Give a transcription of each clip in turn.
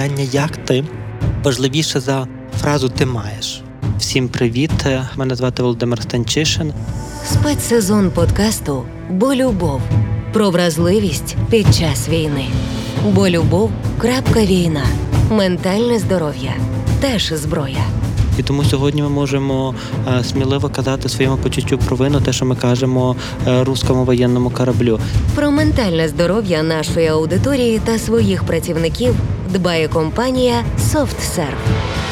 питання, як ти важливіше за фразу Ти маєш. Всім привіт! Мене звати Володимир Станчишин. Спецсезон подкасту Бо любов про вразливість під час війни. Бо любов. крапка війна, ментальне здоров'я теж зброя. І тому сьогодні ми можемо е, сміливо казати своєму почуттю провину, те, що ми кажемо е, руському воєнному кораблю. Про ментальне здоров'я нашої аудиторії та своїх працівників дбає компанія SoftServe.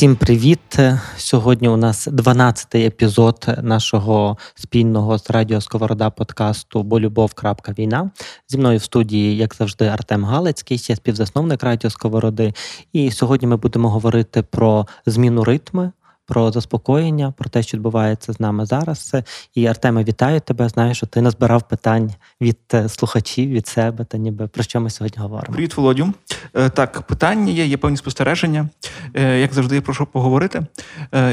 Всім привіт! Сьогодні у нас 12-й епізод нашого спільного з радіо Сковорода подкасту Бо любов. війна. Зі мною в студії, як завжди, Артем Галицький, я співзасновник Радіо Сковороди. І сьогодні ми будемо говорити про зміну ритми, про заспокоєння, про те, що відбувається з нами зараз. І Артеме, вітаю тебе. Знаю, що ти назбирав питань від е, слухачів, від себе та ніби про що ми сьогодні говоримо. Привіт, Володю. Е, так, питання є, є певні спостереження. Е, як завжди, я прошу поговорити.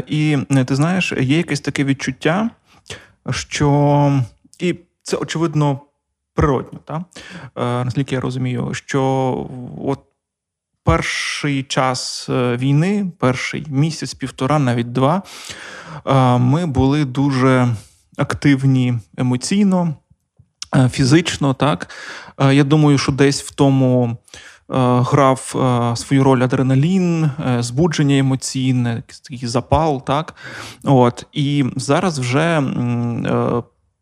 І ти знаєш, є якесь таке відчуття, що і це очевидно природньо, так? наскільки я розумію, що от перший час е, війни, перший місяць, півтора, навіть два, е, ми були дуже активні емоційно, е, фізично. Так я думаю, що десь в тому. Грав свою роль адреналін, збудження емоційне, такий запал, так от і зараз вже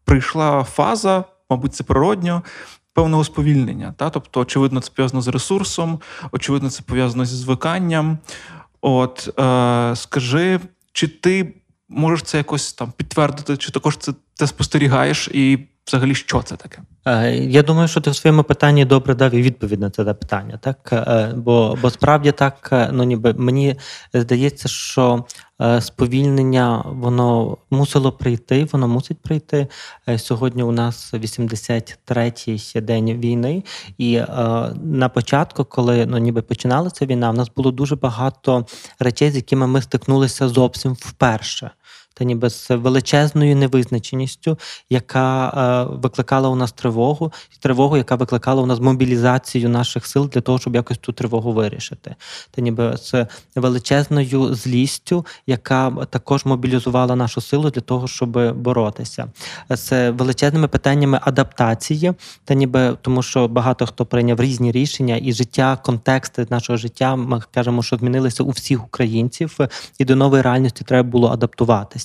прийшла фаза, мабуть, це природньо, певного сповільнення. Та? Тобто, очевидно, це пов'язано з ресурсом, очевидно, це пов'язано зі звиканням. От е, скажи, чи ти можеш це якось там підтвердити, чи також це ти спостерігаєш, і взагалі що це таке? Е, я думаю, що ти в своєму питанні добре дав і відповідь на це питання, так е, бо бо справді так, е, ну ніби мені здається, що сповільнення воно мусило прийти, воно мусить прийти. Сьогодні у нас 83-й день війни, і на початку, коли ну ніби починалася війна, у нас було дуже багато речей, з якими ми стикнулися зовсім вперше та ніби з величезною невизначеністю, яка е, викликала у нас тривогу, і тривогу, яка викликала у нас мобілізацію наших сил для того, щоб якось ту тривогу вирішити. Та ніби з величезною злістю, яка також мобілізувала нашу силу для того, щоб боротися, з величезними питаннями адаптації, та ніби тому, що багато хто прийняв різні рішення, і життя, контексти нашого життя, ми кажемо, що змінилися у всіх українців, і до нової реальності треба було адаптуватися.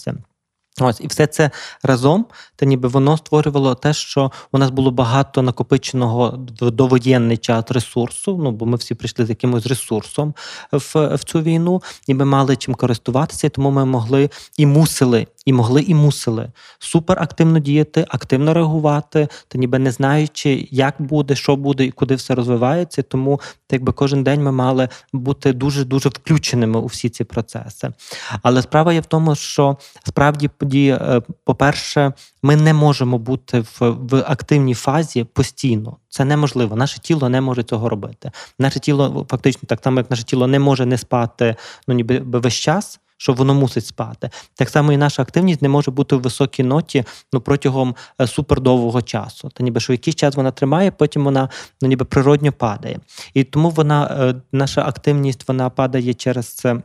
Ось і все це разом, та ніби воно створювало те, що у нас було багато накопиченого в довоєнний час ресурсу. Ну бо ми всі прийшли з якимось ресурсом в в цю війну, і ми мали чим користуватися, тому ми могли і мусили і могли, і мусили суперактивно діяти, активно реагувати, та ніби не знаючи, як буде, що буде і куди все розвивається. Тому якби кожен день ми мали бути дуже дуже включеними у всі ці процеси. Але справа є в тому, що справді події, е, по-перше, ми не можемо бути в, в активній фазі постійно. Це неможливо. Наше тіло не може цього робити. Наше тіло фактично так само, як наше тіло не може не спати ну ніби весь час що воно мусить спати. Так само і наша активність не може бути в високій ноті ну, протягом е, супердовгого часу. Та ніби що якийсь час вона тримає, потім вона ну, ніби природньо падає. І тому вона, е, наша активність вона падає через це.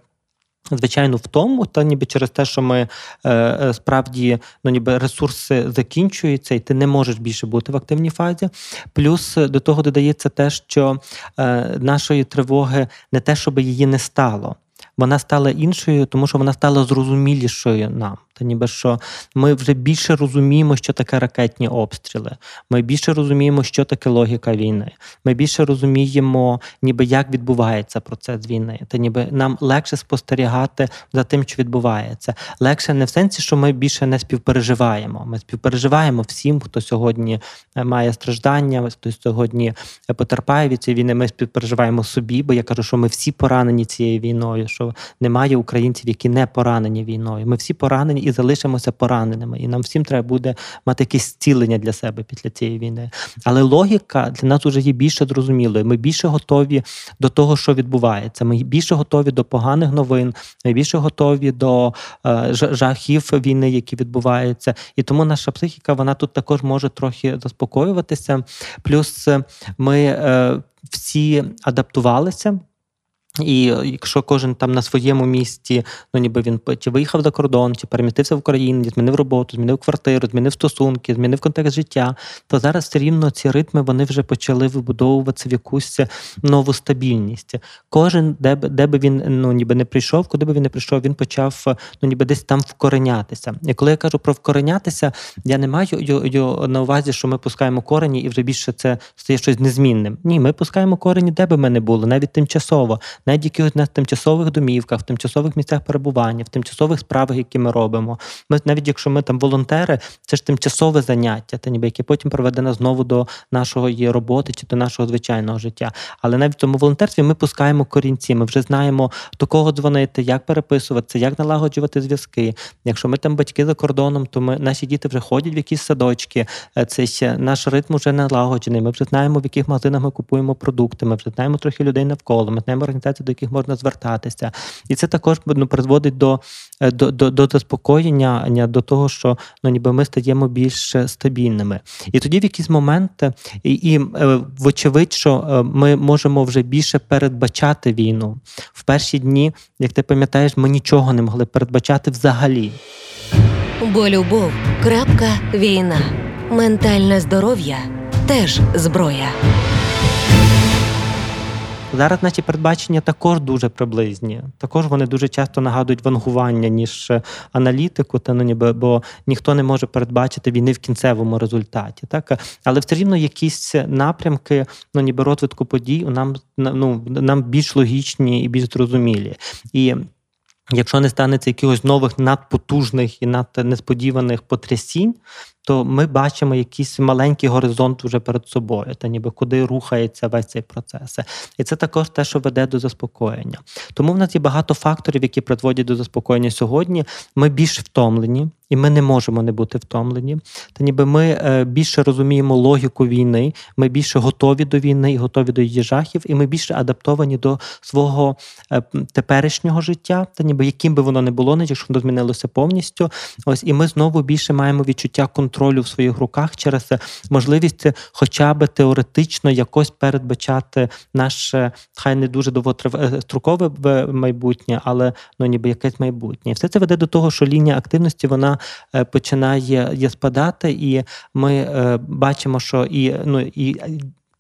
Звичайно, в тому, та ніби через те, що ми е, е, справді ну ніби ресурси закінчуються, і ти не можеш більше бути в активній фазі. Плюс до того додається те, що е, нашої тривоги не те, щоб її не стало вона стала іншою, тому що вона стала зрозумілішою нам. Та ніби що ми вже більше розуміємо, що таке ракетні обстріли. Ми більше розуміємо, що таке логіка війни. Ми більше розуміємо, ніби як відбувається процес війни. Та ніби нам легше спостерігати за тим, що відбувається. Легше не в сенсі, що ми більше не співпереживаємо. Ми співпереживаємо всім, хто сьогодні е, має страждання, хто сьогодні е, потерпає від цієї війни. Ми співпереживаємо собі, бо я кажу, що ми всі поранені цією війною, що немає українців, які не поранені війною. Ми всі поранені і залишимося пораненими. І нам всім треба буде мати якесь зцілення для себе після цієї війни. Але логіка для нас вже є більше зрозумілою. Ми більше готові до того, що відбувається. Ми більше готові до поганих новин, ми більше готові до е, жахів війни, які відбуваються. І тому наша психіка вона тут також може трохи заспокоюватися. Плюс е, ми е, всі адаптувалися. І е, якщо кожен там на своєму місці, ну ніби він чи виїхав за кордон, чи перемістився в Україну, змінив роботу, змінив квартиру, змінив стосунки, змінив контекст життя, то зараз все рівно ці ритми вони вже почали вибудовуватися в якусь нову стабільність. Кожен, де б де би він ну ніби не прийшов, куди би він не прийшов, він почав ну ніби десь там вкоренятися. І коли я кажу про вкоренятися, я не маю на увазі, що ми пускаємо корені і вже більше це стає щось незмінним. Ні, ми пускаємо корені, де би ми не були, навіть тимчасово навіть якихось на тимчасових домівках, в тимчасових місцях перебування, в тимчасових справах, які ми робимо. Ми навіть якщо ми там волонтери, це ж тимчасове заняття, та ніби яке потім приведе знову до нашої роботи чи до нашого звичайного життя. Але навіть в тому волонтерстві ми пускаємо корінці. Ми вже знаємо до кого дзвонити, як переписуватися, як налагоджувати зв'язки. Якщо ми там батьки за кордоном, то ми наші діти вже ходять в якісь садочки. Е, це ще наш ритм вже налагоджений. Ми вже знаємо, в яких магазинах ми купуємо продукти. Ми вже знаємо трохи людей навколо. Ми знаємо організацію організацій, до яких можна звертатися. І це також ну, призводить до е, до, до, до заспокоєння, до того, що ну, ніби ми стаємо більш стабільними. І тоді в якийсь момент, і, і е, вочевидь, що е, ми можемо вже більше передбачати війну. В перші дні, як ти пам'ятаєш, ми нічого не могли передбачати взагалі. Бо любов. крапка, війна, ментальне здоров'я теж зброя. Зараз наші передбачення також дуже приблизні. Також вони дуже часто нагадують вангування, ніж аналітику, та ну ніби бо ніхто не може передбачити війни в кінцевому результаті. Так але все рівно якісь напрямки, ну ніби розвитку подій нам ну, нам більш логічні і більш зрозумілі. І Якщо не станеться якихось нових надпотужних і наднесподіваних потрясінь, то ми бачимо якийсь маленький горизонт вже перед собою, та ніби куди рухається весь цей процес. І це також те, що веде до заспокоєння. Тому в нас є багато факторів, які призводять до заспокоєння сьогодні. Ми більш втомлені, і ми не можемо не бути втомлені. Та ніби ми е, більше розуміємо логіку війни, ми більше готові до війни і готові до її жахів, і ми більше адаптовані до свого е, теперішнього життя, та ніби яким би воно не було, не якщо воно змінилося повністю. Ось і ми знову більше маємо відчуття контролю в своїх руках через можливість, хоча б теоретично якось передбачати наше хай не дуже довгострокове майбутнє, але ну ніби якесь майбутнє. Все це веде до того, що лінія активності вона. Е, починає спадати, і ми е, бачимо, що і ну і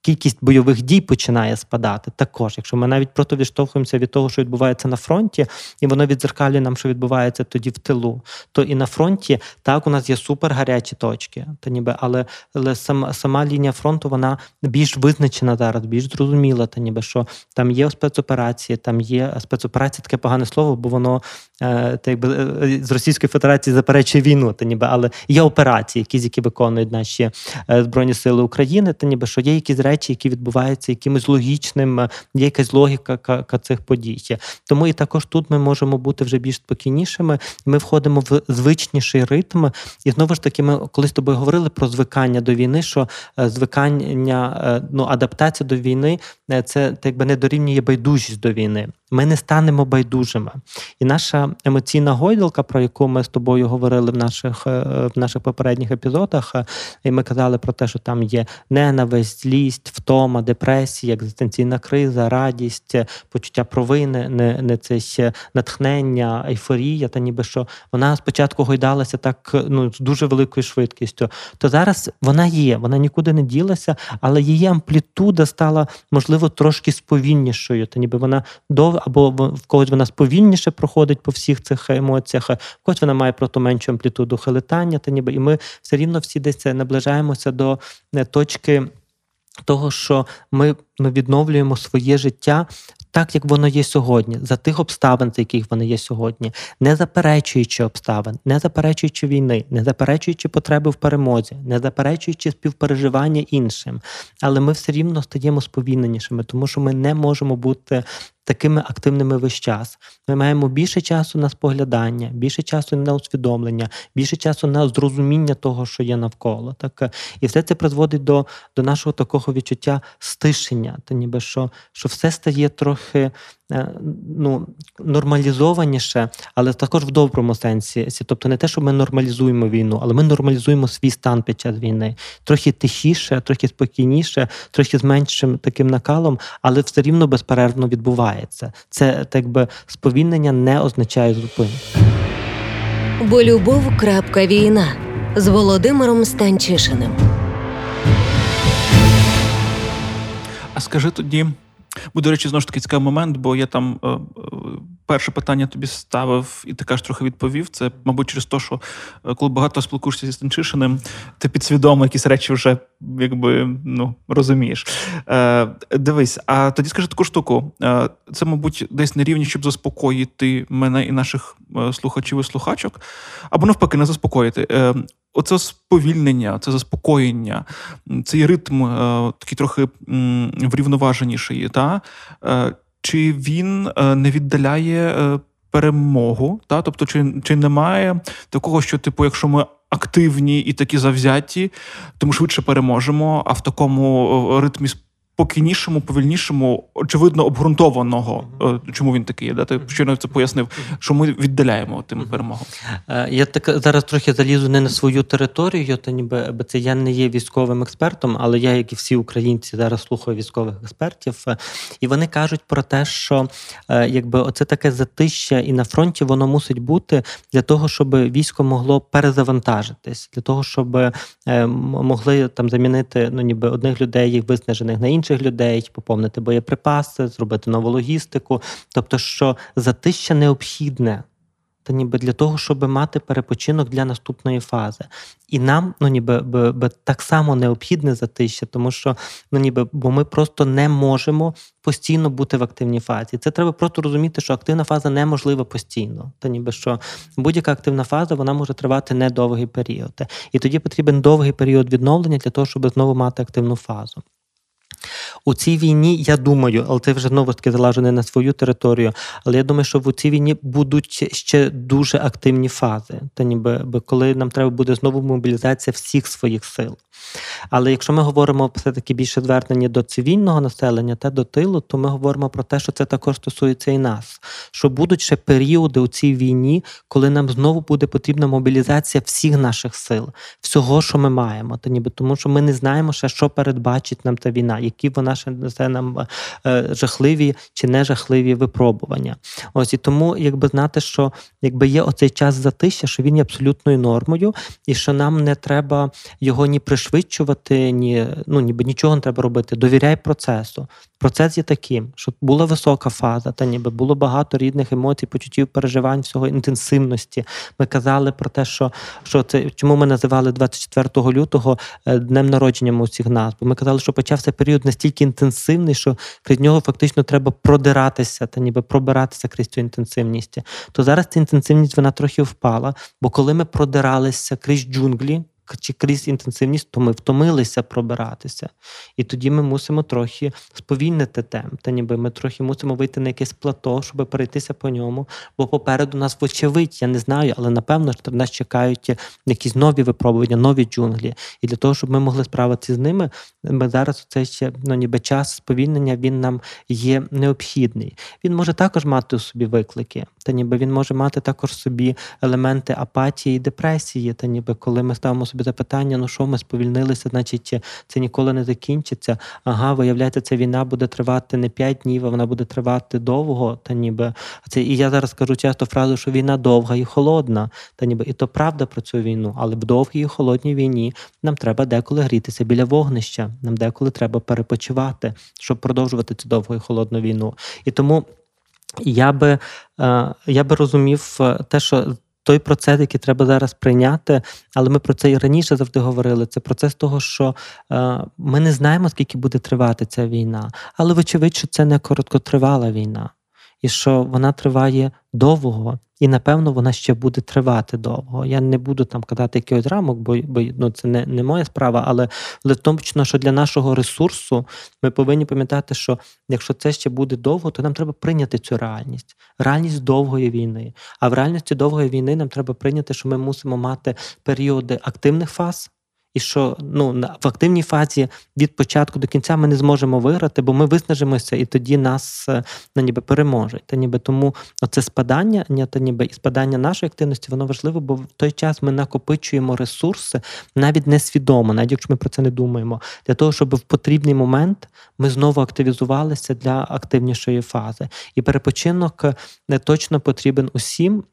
кількість бойових дій починає спадати. Також, якщо ми навіть просто відштовхуємося від того, що відбувається на фронті, і воно відзеркалює нам, що відбувається тоді в тилу, то і на фронті так у нас є супер гарячі точки, та ніби, але але сама сама лінія фронту вона більш визначена зараз, більш зрозуміла, та ніби що там є спецоперації, там є спецоперації, таке погане слово, бо воно е, та якби е, з Російської Федерації заперечує війну, та ніби, але є операції, якісь які виконують наші е, збройні сили України, та ніби що є якісь речі речі, які відбуваються якимось логічним, е, є якась логіка цих подій. Тому і також тут ми можемо бути вже більш спокійнішими. Ми входимо в звичніший ритм. І знову ж таки, ми колись тобою говорили про звикання до війни, що е, звикання, е, ну адаптація до війни це так якби не дорівнює байдужість до війни ми не станемо байдужими. І наша емоційна гойдалка, про яку ми з тобою говорили в наших е, в наших попередніх епізодах, е, і ми казали про те, що там є ненависть, злість, втома, депресія, екзистенційна криза, радість, почуття провини, не не це натхнення, ейфорія, та ніби що вона спочатку гойдалася так ну з дуже великою швидкістю. То зараз вона є, вона нікуди не ділася, але її амплітуда стала можливо трошки сповільнішою, та ніби вона до або в когось вона сповільніше проходить по всіх цих емоціях, в когось вона має просто меншу амплітуду хилитання, та ніби і ми все рівно всі десь наближаємося до е, точки. Того, що ми ну, відновлюємо своє життя так, як воно є сьогодні, за тих обставин, за яких вони є сьогодні, не заперечуючи обставин, не заперечуючи війни, не заперечуючи потреби в перемозі, не заперечуючи співпереживання іншим. Але ми все рівно стаємо сповільненішими, тому що ми не можемо бути такими активними весь час. Ми маємо більше часу на споглядання, більше часу на усвідомлення, більше часу на зрозуміння того, що є навколо. Так і все це призводить до до нашого такого відчуття стишення, та ніби що, що все стає трохи. Е, ну, нормалізованіше, але також в доброму сенсі. Тобто не те, що ми нормалізуємо війну, але ми нормалізуємо свій стан під час війни. Трохи тихіше, трохи спокійніше, трохи з меншим таким накалом, але все рівно безперервно відбувається. Це так би сповільнення не означає зупинку. Бо любов. крапка Війна з Володимиром Станчишиним. А скажи тоді. Бо, до речі, знову ж таки цікавий момент, бо я там е, перше питання тобі ставив, і ти кажеш, трохи відповів. Це, мабуть, через те, що е, коли багато спілкуєшся зі Станчишиним, ти підсвідомо якісь речі вже якби ну, розумієш. Е, Дивись, а тоді скажи таку штуку. Е, Це, мабуть, десь на рівні, щоб заспокоїти мене і наших слухачів і слухачок, або навпаки, не заспокоїти. Е, Оце сповільнення, це заспокоєння, цей ритм е, такий трохи врівноваженіший. Та? Е, чи він е, не віддаляє перемогу? Та? Тобто, чи чи немає такого, що, типу, якщо ми активні і такі завзяті, то ми швидше переможемо, а в такому ритмі спокійнішому, повільнішому, очевидно, обґрунтованого, mm-hmm. чому він такий, да? ти щойно це пояснив, що ми віддаляємо тим mm-hmm. перемогу. Е, я так зараз трохи залізу не на свою територію, то ніби бо це я не є військовим експертом, але я, як і всі українці, зараз слухаю військових експертів, е, і вони кажуть про те, що якби оце таке затища і на фронті воно мусить бути для того, щоб військо могло перезавантажитись, для того, щоб могли там замінити ну, ніби одних людей їх виснажених на інших інших людей, поповнити боєприпаси, зробити нову логістику. Тобто, що затища необхідне. Та ніби для того, щоб мати перепочинок для наступної фази. І нам ну ніби б, б, так само необхідне затища, тому що ну ніби бо ми просто не можемо постійно бути в активній фазі. Це треба просто розуміти, що активна фаза неможлива постійно. Та ніби що будь-яка активна фаза вона може тривати недовгий період. І тоді потрібен довгий період відновлення для того, щоб знову мати активну фазу. У цій війні, я думаю, але це вже знову таки залежить на свою територію. Але я думаю, що в цій війні будуть ще дуже активні фази, та ніби коли нам треба буде знову мобілізація всіх своїх сил. Але якщо ми говоримо все-таки більше звернення до цивільного населення та до тилу, то ми говоримо про те, що це також стосується і нас. Що будуть ще періоди у цій війні, коли нам знову буде потрібна мобілізація всіх наших сил, всього, що ми маємо, та ніби тому, що ми не знаємо ще, що передбачить нам та війна, які вона ще несе нам е, жахливі чи не жахливі випробування. Ось і тому, якби знати, що якби є оцей час затища, що він є абсолютною нормою, і що нам не треба його ні пришвидшувати, ні, ну ніби нічого не треба робити. Довіряй процесу. Процес є таким, що була висока фаза, та ніби було багато рідних емоцій, почуттів, переживань, всього інтенсивності. Ми казали про те, що що це чому ми називали 24 лютого е, днем народження усіх нас. Бо ми казали, що почався період настільки інтенсивний, що крізь нього фактично треба продиратися та ніби пробиратися крізь цю інтенсивність. То зараз ця інтенсивність вона трохи впала, бо коли ми продиралися крізь джунглі чи крізь інтенсивність, то ми втомилися пробиратися. І тоді ми мусимо трохи сповільнити темп. Та ніби ми трохи мусимо вийти на якесь плато, щоб перейтися по ньому. Бо попереду нас, вочевидь, я не знаю, але напевно що нас чекають якісь нові випробування, нові джунглі. І для того, щоб ми могли справитися з ними, ми зараз цей ще ну, ніби час сповільнення він нам є необхідний. Він може також мати у собі виклики, та ніби він може мати також собі елементи апатії і депресії, та ніби коли ми ставимо собі запитання, ну що ми сповільнилися, значить це ніколи не закінчиться. Ага, виявляється, ця війна буде тривати не п'ять днів, а вона буде тривати довго. Та ніби це і я зараз кажу часто фразу, що війна довга і холодна. Та ніби і то правда про цю війну, але в довгій і холодній війні нам треба деколи грітися біля вогнища. Нам деколи треба перепочивати, щоб продовжувати цю довгу і холодну війну. І тому. Я би е, я би розумів е, те, що той процес, який треба зараз прийняти, але ми про це і раніше завжди говорили. Це процес того, що е, ми не знаємо, скільки буде тривати ця війна, але вочевидь, що це не короткотривала війна. І що вона триває довго, і напевно вона ще буде тривати довго. Я не буду там казати якийсь рамок, бо бо ну, це не не моя справа, але але точно, що для нашого ресурсу ми повинні пам'ятати, що якщо це ще буде довго, то нам треба прийняти цю реальність, реальність довгої війни. А в реальності довгої війни нам треба прийняти, що ми мусимо мати періоди активних фаз і що ну в активній фазі від початку до кінця ми не зможемо виграти, бо ми виснажимося, і тоді нас ну, ніби переможуть. Та ніби тому оце спадання, та ніби і спадання нашої активності, воно важливо, бо в той час ми накопичуємо ресурси навіть несвідомо, навіть якщо ми про це не думаємо, для того, щоб в потрібний момент ми знову активізувалися для активнішої фази. І перепочинок не точно потрібен усім.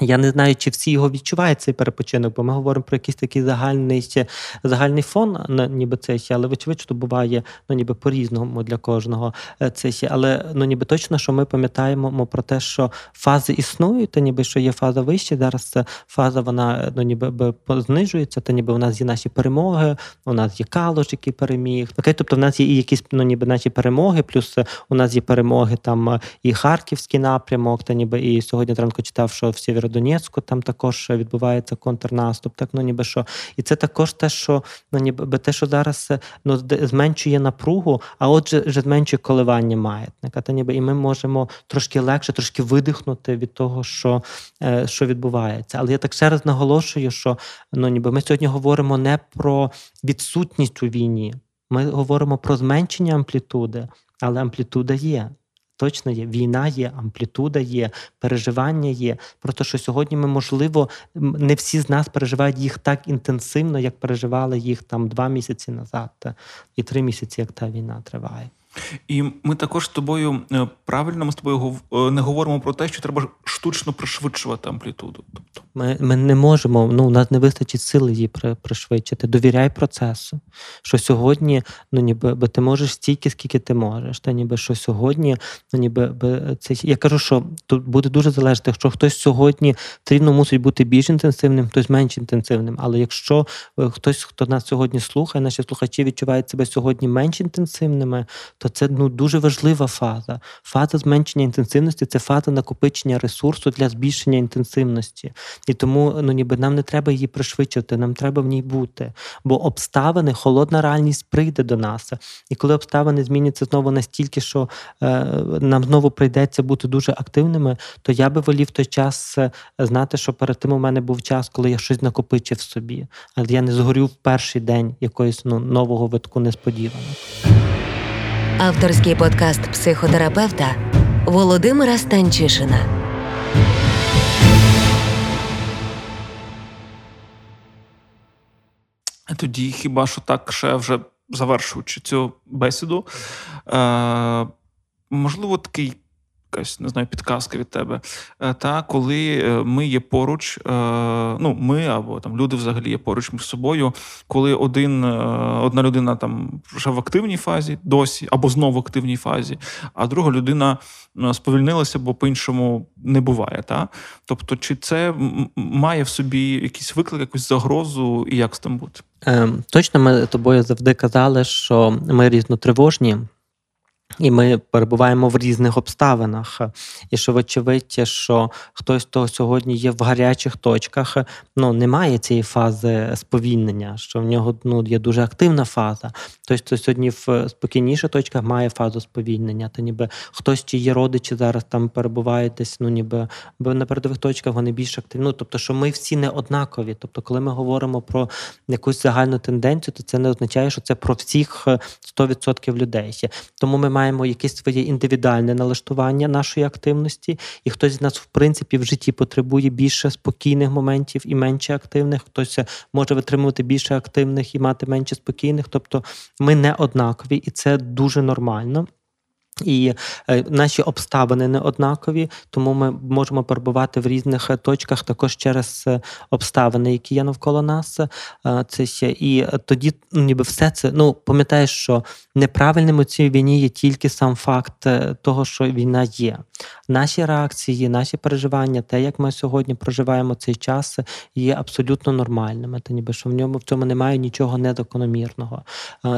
Я не знаю, чи всі його відчувають цей перепочинок, бо ми говоримо про якийсь такий загальний загальний фон, ніби це ще, але вочевидь, що буває ну, ніби по-різному для кожного е, це ще. Але ну ніби точно, що ми пам'ятаємо про те, що фази існують, то ніби що є фаза вища. Зараз ця фаза вона ну ніби знижується, то ніби у нас є наші перемоги, у нас є калош, який переміг. Окей, тобто в нас є і якісь ну, ніби наші перемоги, плюс у нас є перемоги там і Харківський напрямок, та ніби і сьогодні зранку читав, що всі Сєвєродонецьку там також відбувається контрнаступ. Так ну ніби що, і це також те, що ну ніби те, що зараз ну зменшує напругу, а отже, вже зменшує коливання маятника. Та ніби і ми можемо трошки легше, трошки видихнути від того, що е, що відбувається. Але я так ще раз наголошую, що ну ніби ми сьогодні говоримо не про відсутність у війні. Ми говоримо про зменшення амплітуди, але амплітуда є точно є. Війна є, амплітуда є, переживання є. Про те, що сьогодні ми, можливо, не всі з нас переживають їх так інтенсивно, як переживали їх там два місяці назад, і три місяці, як та війна триває. І ми також з тобою е, правильно ми з тобою е, не говоримо про те, що треба штучно пришвидшувати амплітуду. Тобто ми ми не можемо, ну у нас не вистачить сили її пришвидшити. Довіряй процесу. Що сьогодні, ну ніби ти можеш стільки, скільки ти можеш. Та ніби що сьогодні, ну ніби це я кажу, що тут буде дуже залежати, якщо хтось сьогодні трібно мусить бути більш інтенсивним, хтось менш інтенсивним. Але якщо е, хтось, хто нас сьогодні слухає, наші слухачі відчувають себе сьогодні менш інтенсивними то це ну дуже важлива фаза. Фаза зменшення інтенсивності це фаза накопичення ресурсу для збільшення інтенсивності. І тому ну ніби нам не треба її пришвидшити, нам треба в ній бути. Бо обставини, холодна реальність прийде до нас. І коли обставини зміняться знову настільки, що е, нам знову прийдеться бути дуже активними, то я би волів той час е, знати, що перед тим у мене був час, коли я щось накопичив собі, але я не згорю в перший день якоїсь ну, нового витку несподівано. Авторський подкаст психотерапевта Володимира Станчишина. Тоді хіба що так ще вже завершуючи цю бесіду, е, можливо, такий якась не знаю, підказка від тебе. Е, та коли е, ми є поруч, е, ну ми або там люди взагалі є поруч між собою, коли один одна людина там вже в активній фазі досі, або знову в активній фазі, а друга людина сповільнилася, бо по-іншому не буває. Та? Тобто, чи це має в собі якийсь виклик, якусь загрозу, і як з тим бути? Ем, точно, ми тобою завжди казали, що ми різнотривожні. І ми перебуваємо в різних обставинах. І що вочевидь, що хтось хто сьогодні є в гарячих точках, ну немає цієї фази сповільнення, що в нього ну, є дуже активна фаза. Хтось, хто сьогодні в спокійніших точках має фазу сповільнення. Та ніби хтось чиї родичі зараз там перебувають десь, ну ніби на передових точках вони більш активні. Ну, тобто, що ми всі не однакові. Тобто, коли ми говоримо про якусь загальну тенденцію, то це не означає, що це про всіх 100% людей. Тому ми маємо якесь своє індивідуальне налаштування нашої активності, і хтось з нас, в принципі, в житті потребує більше спокійних моментів і менше активних. Хтось може витримувати більше активних і мати менше спокійних. Тобто ми не однакові, і це дуже нормально. І е, наші обставини не однакові, тому ми можемо перебувати в різних е, точках також через е, обставини, які є навколо нас. Це ще і тоді, ну, ніби все це ну пам'ятаєш, що неправильним у цій війні є тільки сам факт того, що війна є. Наші реакції, наші переживання, те, як ми сьогодні проживаємо цей час, є абсолютно нормальними. Та ніби що в ньому в цьому немає нічого недокономірного.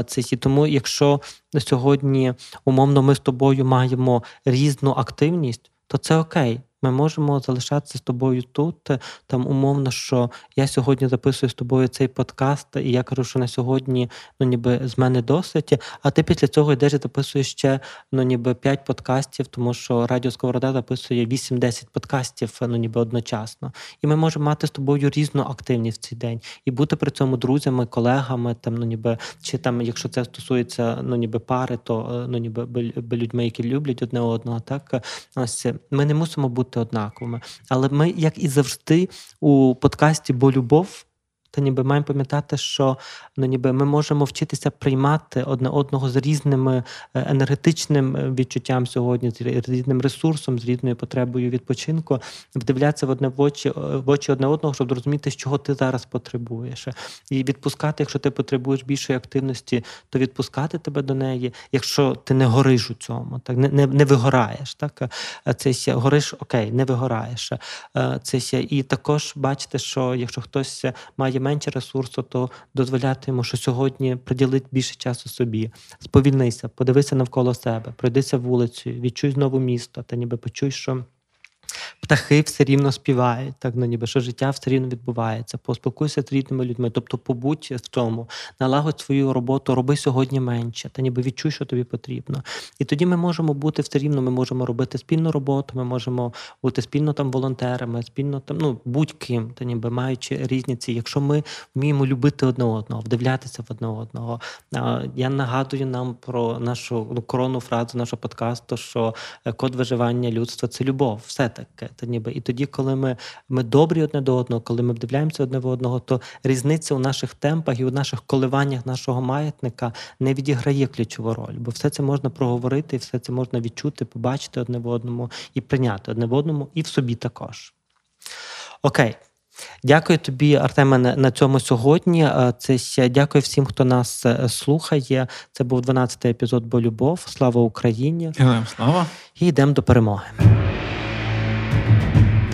Це тому, якщо сьогодні умовно ми з тобою маємо різну активність, то це окей. Ми можемо залишатися з тобою тут. Там умовно, що я сьогодні записую з тобою цей подкаст, і я кажу, що на сьогодні ну ніби з мене досить. А ти після цього йдеш і записуєш ще ну ніби 5 подкастів, тому що Радіо Сковорода записує 8-10 подкастів, ну ніби одночасно. І ми можемо мати з тобою різну активність в цей день і бути при цьому друзями, колегами, там ну ніби чи там, якщо це стосується ну ніби пари, то ну ніби людьми, які люблять одне одного. Так ось ми не мусимо бути бути однаковими. Але ми, як і завжди, у подкасті Бо любов то ніби маємо пам'ятати, що ну, ніби ми можемо вчитися приймати одне одного з різним е, енергетичним е, відчуттям сьогодні, з різним ресурсом, з різною потребою відпочинку, вдивлятися в одне в очі е, в очі одне одного, щоб зрозуміти, чого ти зараз потребуєш, і відпускати, якщо ти потребуєш більшої активності, то відпускати тебе до неї, якщо ти не гориш у цьому, так не не, не вигораєш. Так це гориш, окей, не вигораєш. Це і також бачите, що якщо хтось має менше ресурсу, то дозволяти йому, що сьогодні приділити більше часу собі. Сповільнися, подивися навколо себе, пройдися вулицею, відчуй знову місто, та ніби почуй, що птахи все рівно співають, так ну ніби що життя все рівно відбувається. Поспілкуйся з рідними людьми, тобто побудь в тому, налагодь свою роботу, роби сьогодні менше, та ніби відчуй, що тобі потрібно. І тоді ми можемо бути все рівно, ми можемо робити спільну роботу, ми можемо бути спільно там волонтерами, спільно там, ну будь-ким, та ніби маючи різні ці. Якщо ми вміємо любити одне одного, вдивлятися в одне одного. Я нагадую нам про нашу ну, коронну фразу нашого подкасту, що е, код виживання людства це любов. Все таке. Та ніби і тоді, коли ми ми добрі одне до одного, коли ми вдивляємося одне в одного, то різниця у наших темпах і у наших коливаннях нашого маятника не відіграє ключову роль, бо все це можна проговорити, все це можна відчути, побачити одне в одному і прийняти одне в одному, і в собі також. Окей. Дякую тобі, Артеме, на цьому сьогодні. Це ще дякую всім, хто нас е, слухає. Це був 12-й епізод Бо любов. Слава Україні! Героям слава! І йдемо до перемоги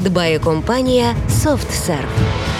дбає компанія SoftServe.